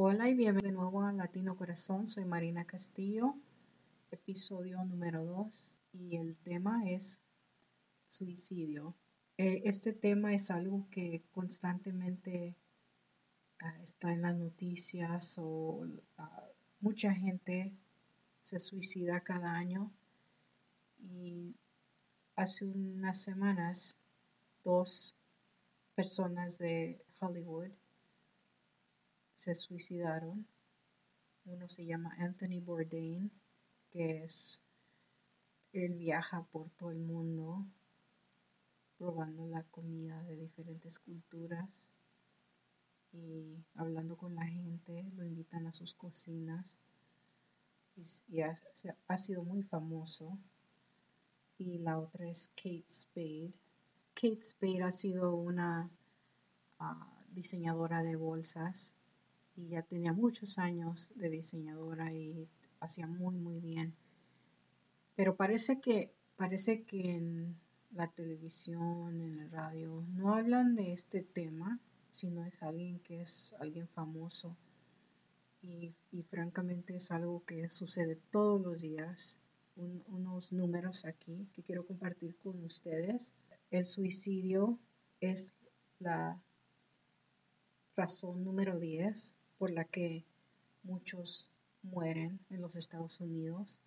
Hola y bienvenido de nuevo a Latino Corazón. Soy Marina Castillo, episodio número 2 y el tema es suicidio. Eh, este tema es algo que constantemente ah, está en las noticias o ah, mucha gente se suicida cada año y hace unas semanas dos personas de Hollywood se suicidaron. Uno se llama Anthony Bourdain, que es, él viaja por todo el mundo probando la comida de diferentes culturas y hablando con la gente, lo invitan a sus cocinas y, ha, ha, sido muy famoso. Y la otra es Kate Spade. Kate Spade ha sido una ah, diseñadora de bolsas y ya tenía muchos años de diseñadora y hacía muy muy bien. Pero parece que parece que en la televisión, en el radio, no hablan de este tema, sino es alguien que es alguien famoso. Y, francamente es algo que sucede todos los días. unos números aquí que quiero compartir con ustedes. El suicidio es la razón número 10 por la que muchos mueren en los Estados Unidos.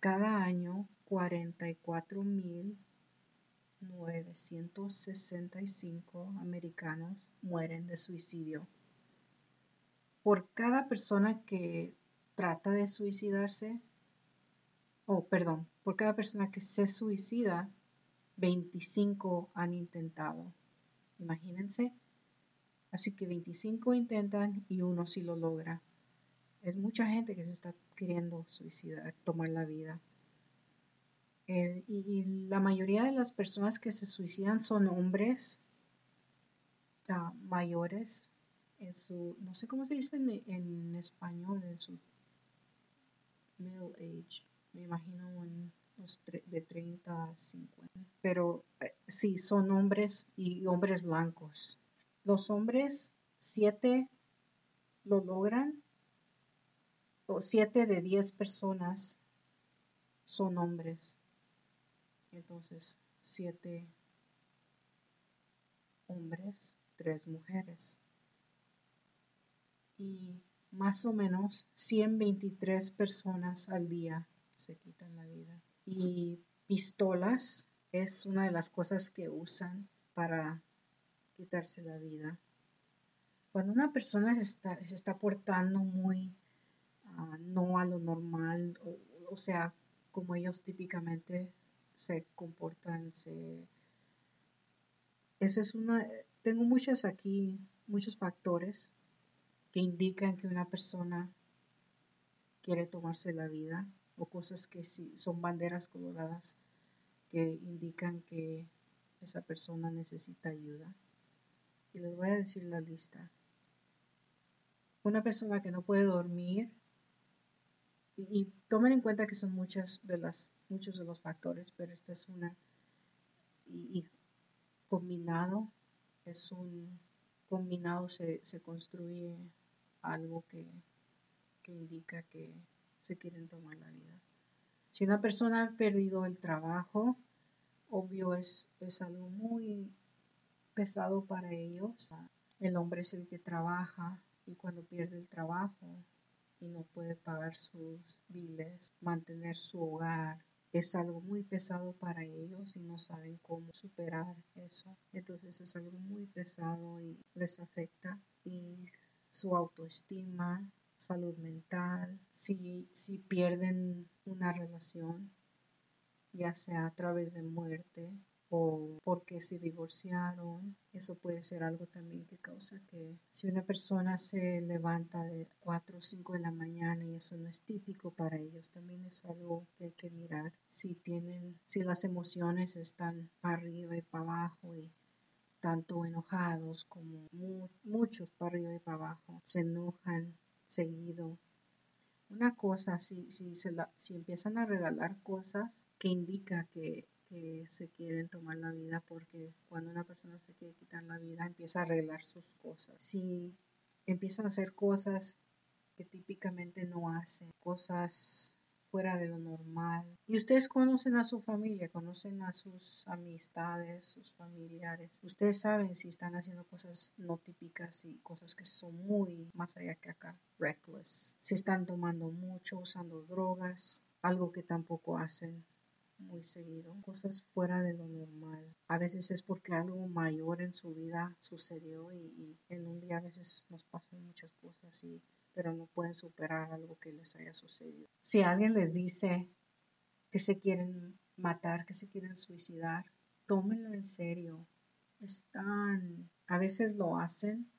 Cada año 44.965 americanos mueren de suicidio. Por cada persona que trata de suicidarse, o perdón, por cada persona que se suicida, 25 han intentado. Imagínense, Así que 25 intentan y uno sí lo logra. Es mucha gente que se está queriendo suicidar, tomar la vida. y, la mayoría de las personas que se suicidan son hombres ah, mayores, en su, no sé cómo se dice en, español, en su middle age, me imagino de 30 a 50. Pero eh, sí, son hombres y hombres blancos. Los hombres, siete lo logran, o siete de diez personas son hombres. Entonces, siete hombres, tres mujeres. Y más o menos 123 personas al día se quitan la vida. Y pistolas es una de las cosas que usan para quitarse la vida. Cuando una persona se está, se está portando muy ah, no a lo normal, o, sea, como ellos típicamente se comportan, se... Eso es una... Tengo muchas aquí, muchos factores que indican que una persona quiere tomarse la vida o cosas que sí, son banderas coloradas que indican que esa persona necesita ayuda y les voy a decir la lista. Una persona que no puede dormir y, tomen en cuenta que son muchas de las, muchos de los factores, pero esta es una y, combinado es un combinado se, se construye algo que, que indica que se quieren tomar la vida. Si una persona ha perdido el trabajo, obvio es, es algo muy pesado para ellos. El hombre es el que trabaja y cuando pierde el trabajo y no puede pagar sus biles, mantener su hogar, es algo muy pesado para ellos y no saben cómo superar eso. Entonces es algo muy pesado y les afecta y su autoestima, salud mental, si, si pierden una relación, ya sea a través de muerte o porque se divorciaron. Eso puede ser algo también que causa que si una persona se levanta de 4 o 5 de la mañana y eso no es típico para ellos, también es algo que hay que mirar. Si tienen, si las emociones están para arriba y para abajo y tanto enojados como muchos para arriba y para abajo, se enojan seguido. Una cosa, si, si, se la, si empiezan a regalar cosas que indica que que se quieren tomar la vida porque cuando una persona se quiere quitar la vida empieza a arreglar sus cosas. Si empiezan a hacer cosas que típicamente no hacen, cosas fuera de lo normal. Y ustedes conocen a su familia, conocen a sus amistades, sus familiares. Ustedes saben si están haciendo cosas no típicas y cosas que son muy más allá que acá, reckless. Si están tomando mucho, usando drogas, algo que tampoco hacen muy seguido, cosas fuera de lo normal. A veces es porque algo mayor en su vida sucedió y, en un día a veces nos pasan muchas cosas y pero no pueden superar algo que les haya sucedido. Si alguien les dice que se quieren matar, que se quieren suicidar, tómenlo en serio. Están, a veces lo hacen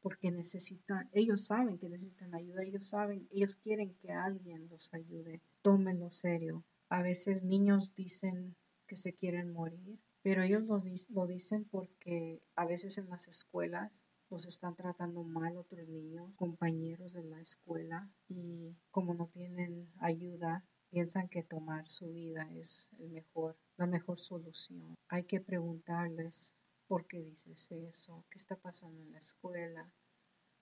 porque necesitan, ellos saben que necesitan ayuda, ellos saben, ellos quieren que alguien los ayude. Tómenlo serio. A veces niños dicen que se quieren morir, pero ellos lo, lo dicen porque a veces en las escuelas los están tratando mal otros niños, compañeros de la escuela y como no tienen ayuda, piensan que tomar su vida es el mejor, la mejor solución. Hay que preguntarles por qué dices eso, qué está pasando en la escuela.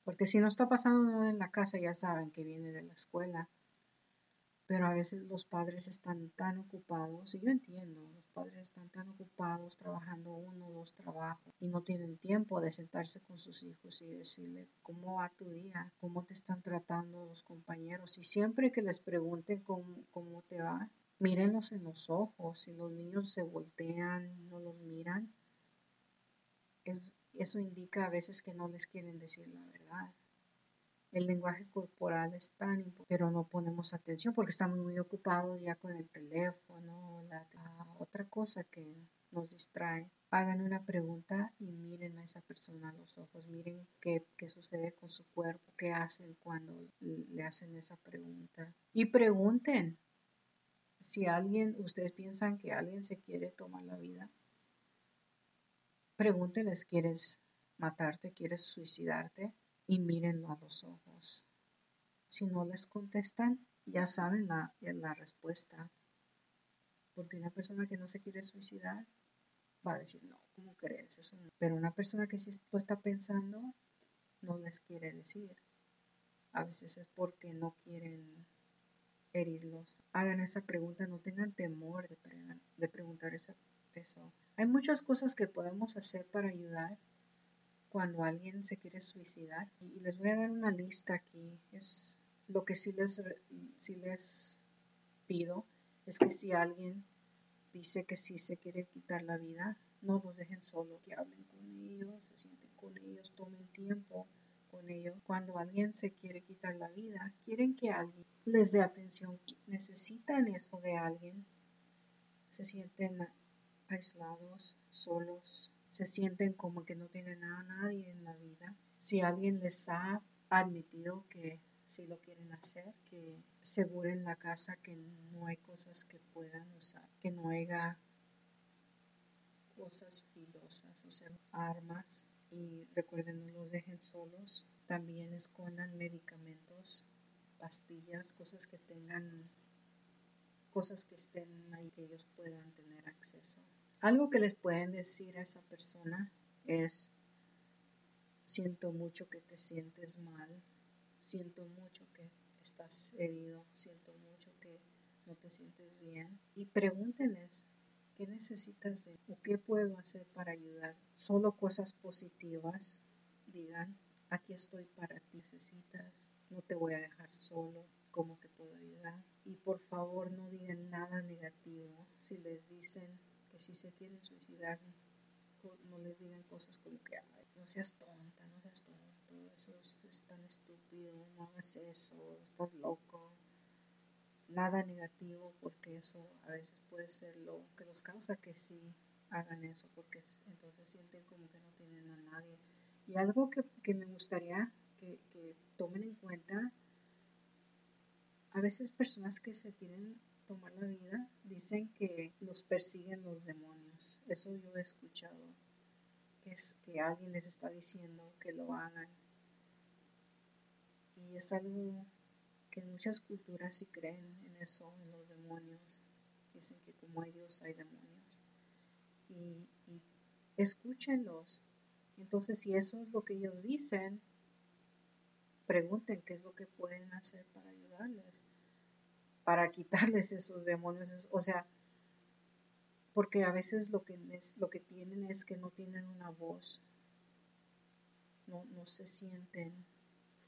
Porque si no está pasando nada en la casa, ya saben que viene de la escuela pero a veces los padres están tan ocupados, y yo entiendo, los padres están tan ocupados trabajando uno o dos trabajos y no tienen tiempo de sentarse con sus hijos y decirle cómo va tu día, cómo te están tratando los compañeros. Y siempre que les pregunten cómo, cómo te va, mírenlos en los ojos. Si los niños se voltean, no los miran, eso indica a veces que no les quieren decir la verdad. El lenguaje corporal es tan importante, pero no ponemos atención porque estamos muy ocupados ya con el teléfono, la, otra cosa que nos distrae. Hagan una pregunta y miren a esa persona a los ojos, miren qué, qué sucede con su cuerpo, qué hacen cuando le hacen esa pregunta. Y pregunten si alguien, ustedes piensan que alguien se quiere tomar la vida, pregúntenles, ¿quieres matarte? ¿Quieres suicidarte? Y mírenlo a los ojos. Si no les contestan, ya saben la, la respuesta. Porque una persona que no se quiere suicidar va a decir, no, ¿cómo crees? Eso Pero una persona que sí está pensando, no les quiere decir. A veces es porque no quieren herirlos. Hagan esa pregunta, no tengan temor de, de preguntar eso. Hay muchas cosas que podemos hacer para ayudar cuando alguien se quiere suicidar. Y les voy a dar una lista aquí. Es lo que sí les, sí les pido es que si alguien dice que sí se quiere quitar la vida, no los dejen solo, que hablen con ellos, se sienten con ellos, tomen tiempo con ellos. Cuando alguien se quiere quitar la vida, quieren que alguien les dé atención, necesitan eso de alguien, se sienten aislados, solos, se sienten como que no tienen a nadie en la vida. Si alguien les ha admitido que si lo quieren hacer, que aseguren la casa que no hay cosas que puedan usar, que no haya cosas filosas, o sea, armas y recuerden no los dejen solos. También escondan medicamentos, pastillas, cosas que tengan, cosas que estén ahí que ellos puedan tener acceso. Algo que les pueden decir a esa persona es, siento mucho que te sientes mal, siento mucho que estás herido, siento mucho que no te sientes bien y pregúntenles qué necesitas de o qué puedo hacer para ayudar. Solo cosas positivas, digan, aquí estoy para ti, necesitas, no te voy a dejar solo, cómo te puedo ayudar. Y por favor no digan nada negativo. Si les dicen que si se quieren suicidar, no les digan cosas como que no seas tonta, no seas tonto, eso es, tan estúpido, no hagas eso, estás loco. Nada negativo porque eso a veces puede ser lo que los causa que sí hagan eso porque entonces sienten como que no tienen a nadie. Y algo que, que me gustaría que, que tomen en cuenta, a veces personas que se quieren tomar la vida, dicen que los persiguen los demonios. Eso yo he escuchado, que es que alguien les está diciendo que lo hagan. Y es algo que en muchas culturas sí creen en eso, en los demonios. Dicen que como hay Dios hay demonios. Y, y escúchenlos. Entonces, si eso es lo que ellos dicen, pregunten qué es lo que pueden hacer para ayudarles, para quitarles esos demonios, o sea, porque a veces lo que, lo que tienen es que no tienen una voz, no, no se sienten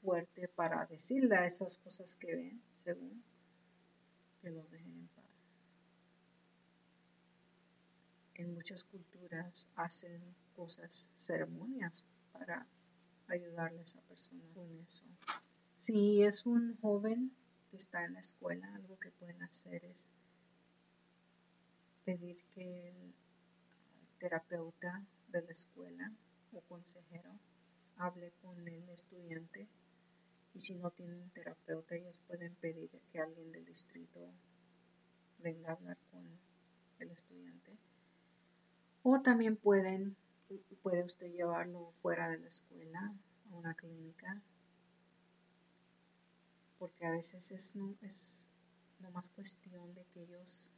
fuerte para decirle a esas cosas que ven, según, que los dejen en paz. En muchas culturas hacen cosas, ceremonias para ayudarles a personas con eso. Si es un joven está en la escuela, algo que pueden hacer es pedir que el terapeuta de la escuela o consejero hable con el estudiante y si no tienen terapeuta ellos pueden pedir que alguien del distrito venga a hablar con el estudiante. O también pueden puede usted llevarlo fuera de la escuela a una clínica porque a veces es no es más cuestión de que ellos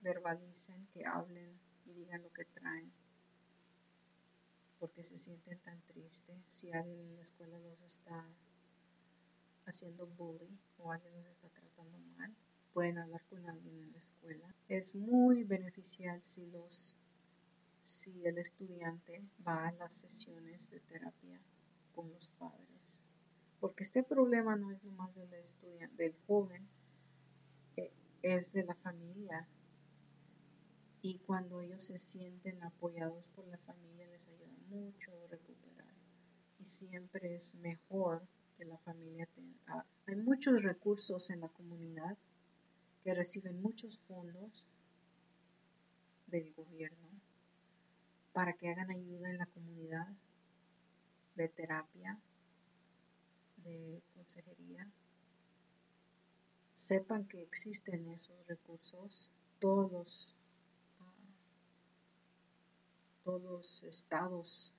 verbalicen que hablen y digan lo que traen porque se sienten tan tristes si alguien en la escuela los está haciendo bullying o alguien los está tratando mal pueden hablar con alguien en la escuela es muy beneficial si los si el estudiante va a las sesiones de terapia con los padres. Porque este problema no es nomás del estudiante, del joven, eh, es de la familia. Y cuando ellos se sienten apoyados por la familia les ayuda mucho a recuperar. Y siempre es mejor que la familia tenga. Ah, hay muchos recursos en la comunidad que reciben muchos fondos del gobierno para que hagan ayuda en la comunidad de terapia, de consejería. Sepan que existen esos recursos, todos ah, todos los estados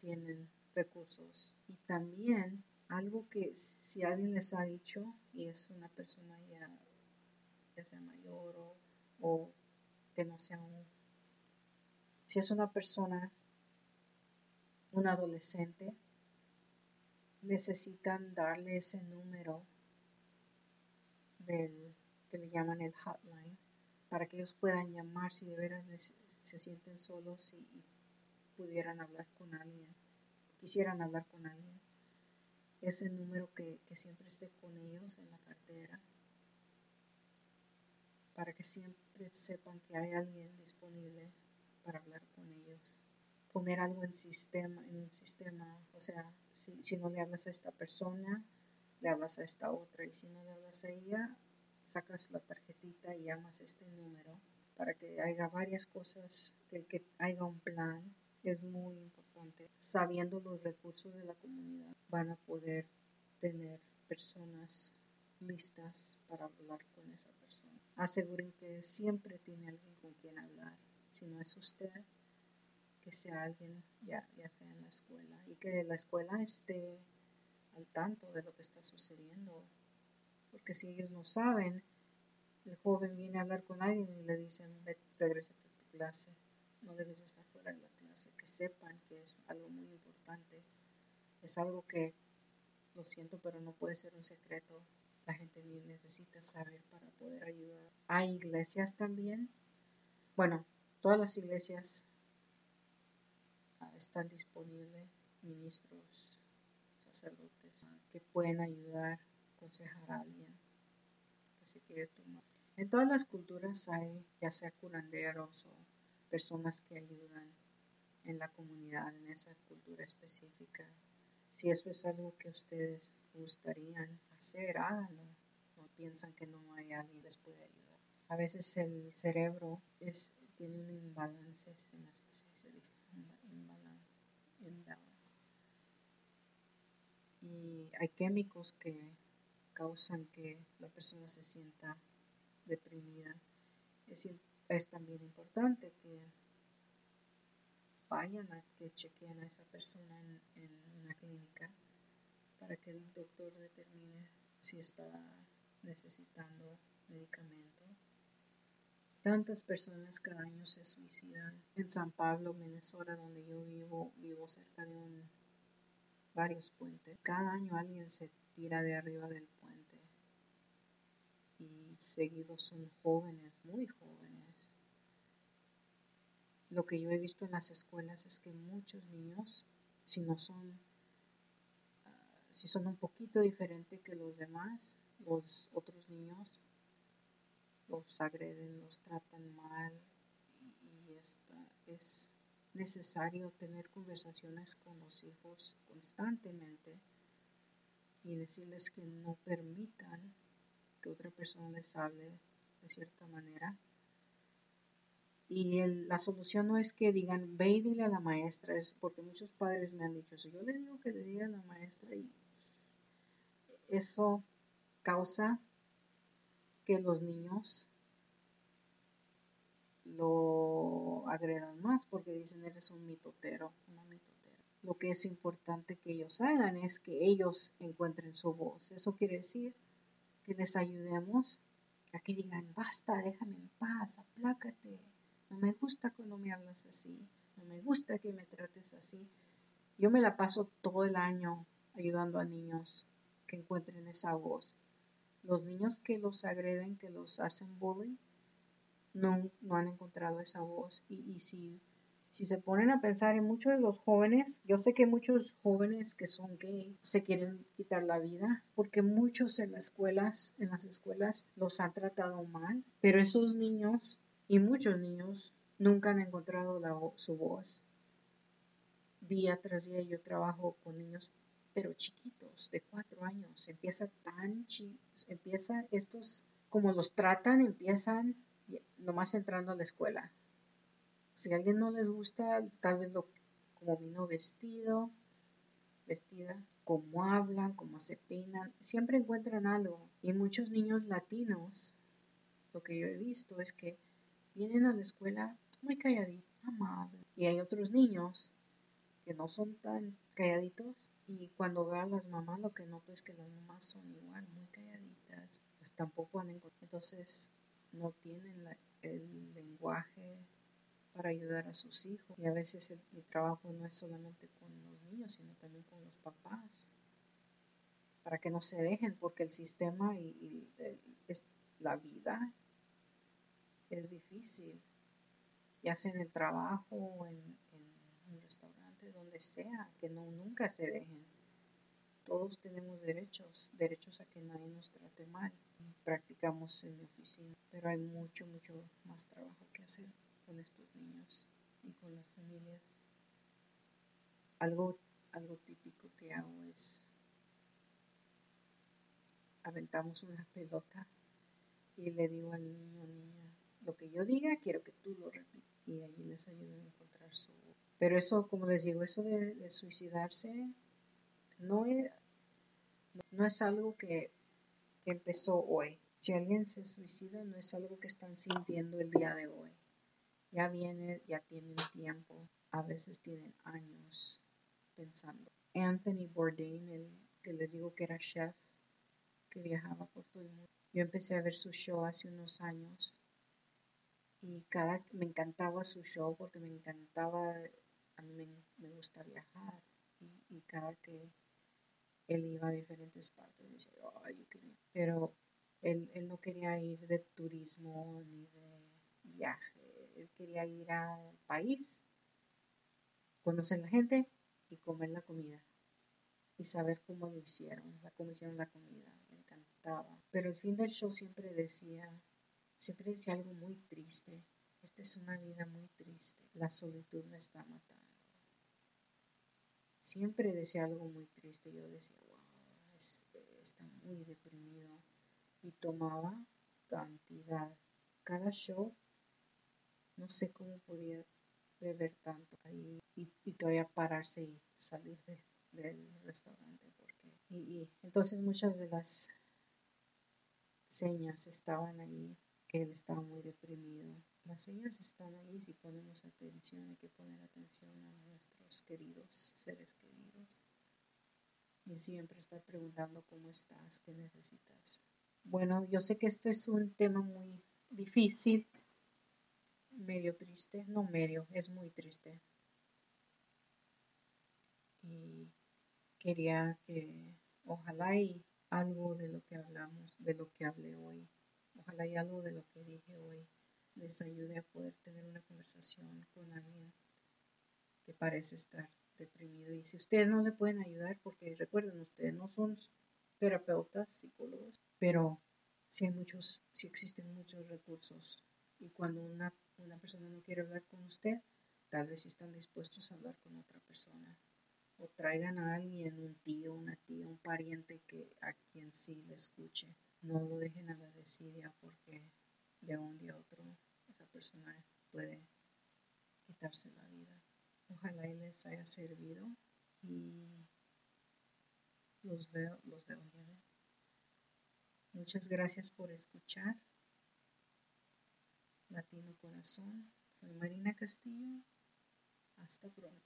tienen recursos y también algo que si alguien les ha dicho y es una persona ya, ya sea mayor o, o que no sea un si es una persona, un adolescente, necesitan darle ese número del que le llaman el hotline para que ellos puedan llamar si de veras se sienten solos y, pudieran hablar con alguien, quisieran hablar con alguien. Ese número que, que siempre esté con ellos en la cartera para que siempre sepan que hay alguien disponible para hablar con ellos. Poner algo en sistema, en un sistema, o sea, si, si no le hablas a esta persona, le hablas a esta otra, y si no le hablas a ella, sacas la tarjetita y llamas este número para que haya varias cosas, que, que haya un plan, es muy importante. Sabiendo los recursos de la comunidad, van a poder tener personas listas para hablar con esa persona. Aseguren que siempre tiene alguien con quien hablar si no es usted, que sea alguien ya, ya sea en la escuela y que la escuela esté al tanto de lo que está sucediendo. Porque si ellos no saben, el joven viene a hablar con alguien y le dicen, regresa a tu clase, no debes estar fuera de la clase, que sepan que es algo muy importante, es algo que, lo siento, pero no puede ser un secreto, la gente necesita saber para poder ayudar. Hay iglesias también, bueno, todas las iglesias están disponibles ministros, sacerdotes que pueden ayudar, aconsejar a alguien que se quiere tomar. En todas las culturas hay ya sea curanderos o personas que ayudan en la comunidad, en esa cultura específica. Si eso es algo que ustedes gustarían hacer, háganlo. No piensan que no hay alguien que les puede ayudar. A veces el cerebro es tiene un imbalance, en las que se dice imbalance, imbalance. Y hay químicos que causan que la persona se sienta deprimida. Es, es también importante que vayan a que chequeen a esa persona en, en una clínica para que el doctor determine si está necesitando medicamento Tantas personas cada año se suicidan. En San Pablo, Minnesota, donde yo vivo, vivo cerca de un varios puentes. Cada año alguien se tira de arriba del puente y seguidos son jóvenes, muy jóvenes. Lo que yo he visto en las escuelas es que muchos niños, si no son, ah, si son un poquito diferentes que los demás, los otros niños los agreden, los tratan mal y, y es necesario tener conversaciones con los hijos constantemente y decirles que no permitan que otra persona les hable de cierta manera. Y la solución no es que digan, ve y dile a la maestra, es porque muchos padres me han dicho eso. Yo le digo que le diga a la maestra y eso causa que los niños lo agredan más porque dicen eres un mitotero. Lo que es importante que ellos hagan es que ellos encuentren su voz. Eso quiere decir que les ayudemos a que digan, basta, déjame en paz, aplácate. No me gusta cuando me hablas así, no me gusta que me trates así. Yo me la paso todo el año ayudando a niños que encuentren esa voz. Los niños que los agreden, que los hacen bullying, no, no han encontrado esa voz. Y, si, si se ponen a pensar en muchos de los jóvenes, yo sé que muchos jóvenes que son gay se quieren quitar la vida porque muchos en las escuelas, en las escuelas los han tratado mal, pero esos niños y muchos niños nunca han encontrado la, su voz. Día tras día yo trabajo con niños pero chiquitos, de cuatro años. Empieza tan chi empieza estos, como los tratan, empiezan nomás entrando a la escuela. Si a alguien no les gusta, tal vez lo como vino vestido, vestida, cómo hablan, cómo se peinan, siempre encuentran algo. Y muchos niños latinos, lo que yo he visto es que vienen a la escuela muy calladitos, amables. Y hay otros niños que no son tan calladitos y cuando veo a las mamás lo que noto es que las mamás son igual, muy calladitas, pues tampoco han encontrado. Entonces no tienen el lenguaje para ayudar a sus hijos. Y a veces el, mi trabajo no es solamente con los niños, sino también con los papás, para que no se dejen, porque el sistema y, es, la vida es difícil, ya sea en el trabajo o en, en un restaurante, donde sea, que no nunca se dejen. Todos tenemos derechos, derechos a que nadie nos trate mal practicamos en mi oficina, pero hay mucho, mucho más trabajo que hacer con estos niños y con las familias. Algo, algo típico que hago es aventamos una pelota y le digo al niño niña, lo que yo diga quiero que tú lo repitas y ahí les ayudo a encontrar su... Pero eso, como les digo, eso de, suicidarse no no es algo que empezó hoy. Si alguien se suicida no es algo que están sintiendo el día de hoy. Ya viene, ya tienen tiempo, a veces tienen años pensando. Anthony Bourdain, el que les digo que era chef, que viajaba por todo el mundo. Yo empecé a ver su show hace unos años y cada me encantaba su show porque me encantaba, a mí me, gusta viajar y, cada que él iba a diferentes partes. Pero él, él, no quería ir de turismo ni de viaje. Él quería ir al país, conocer la gente y comer la comida. Y saber cómo lo hicieron, cómo hicieron la comida. Me encantaba. Pero al fin del show siempre decía, siempre decía algo muy triste. Esta es una vida muy triste. La solitud me está matando siempre decía algo muy triste. Yo decía, wow, este, está muy deprimido. Y tomaba cantidad. Cada show, no sé cómo podía beber tanto ahí y, todavía pararse y salir del restaurante. Porque, y, entonces muchas de las señas estaban ahí, que él estaba muy deprimido. Las señas están ahí si ponemos atención, hay que poner atención a nuestros queridos seres queridos y siempre estar preguntando cómo estás, qué necesitas. Bueno, yo sé que esto es un tema muy difícil, medio triste, no medio, es muy triste. Y quería que ojalá y algo de lo que hablamos, de lo que hablé hoy, ojalá y algo de lo que dije hoy les ayude a poder tener una conversación con alguien que parece estar deprimido. Y si ustedes no le pueden ayudar, porque recuerden, ustedes no son terapeutas, psicólogos, pero si hay muchos, si existen muchos recursos. Y cuando una, una persona no quiere hablar con usted, tal vez están dispuestos a hablar con otra persona. O traigan a alguien, un tío, una tía, un pariente que a quien sí le escuche. No lo dejen a la desidia porque de un día otro esa persona puede quitarse la vida. Ojalá y les haya servido y los veo, los veo Muchas gracias por escuchar. Latino Corazón. Soy Marina Castillo. Hasta pronto.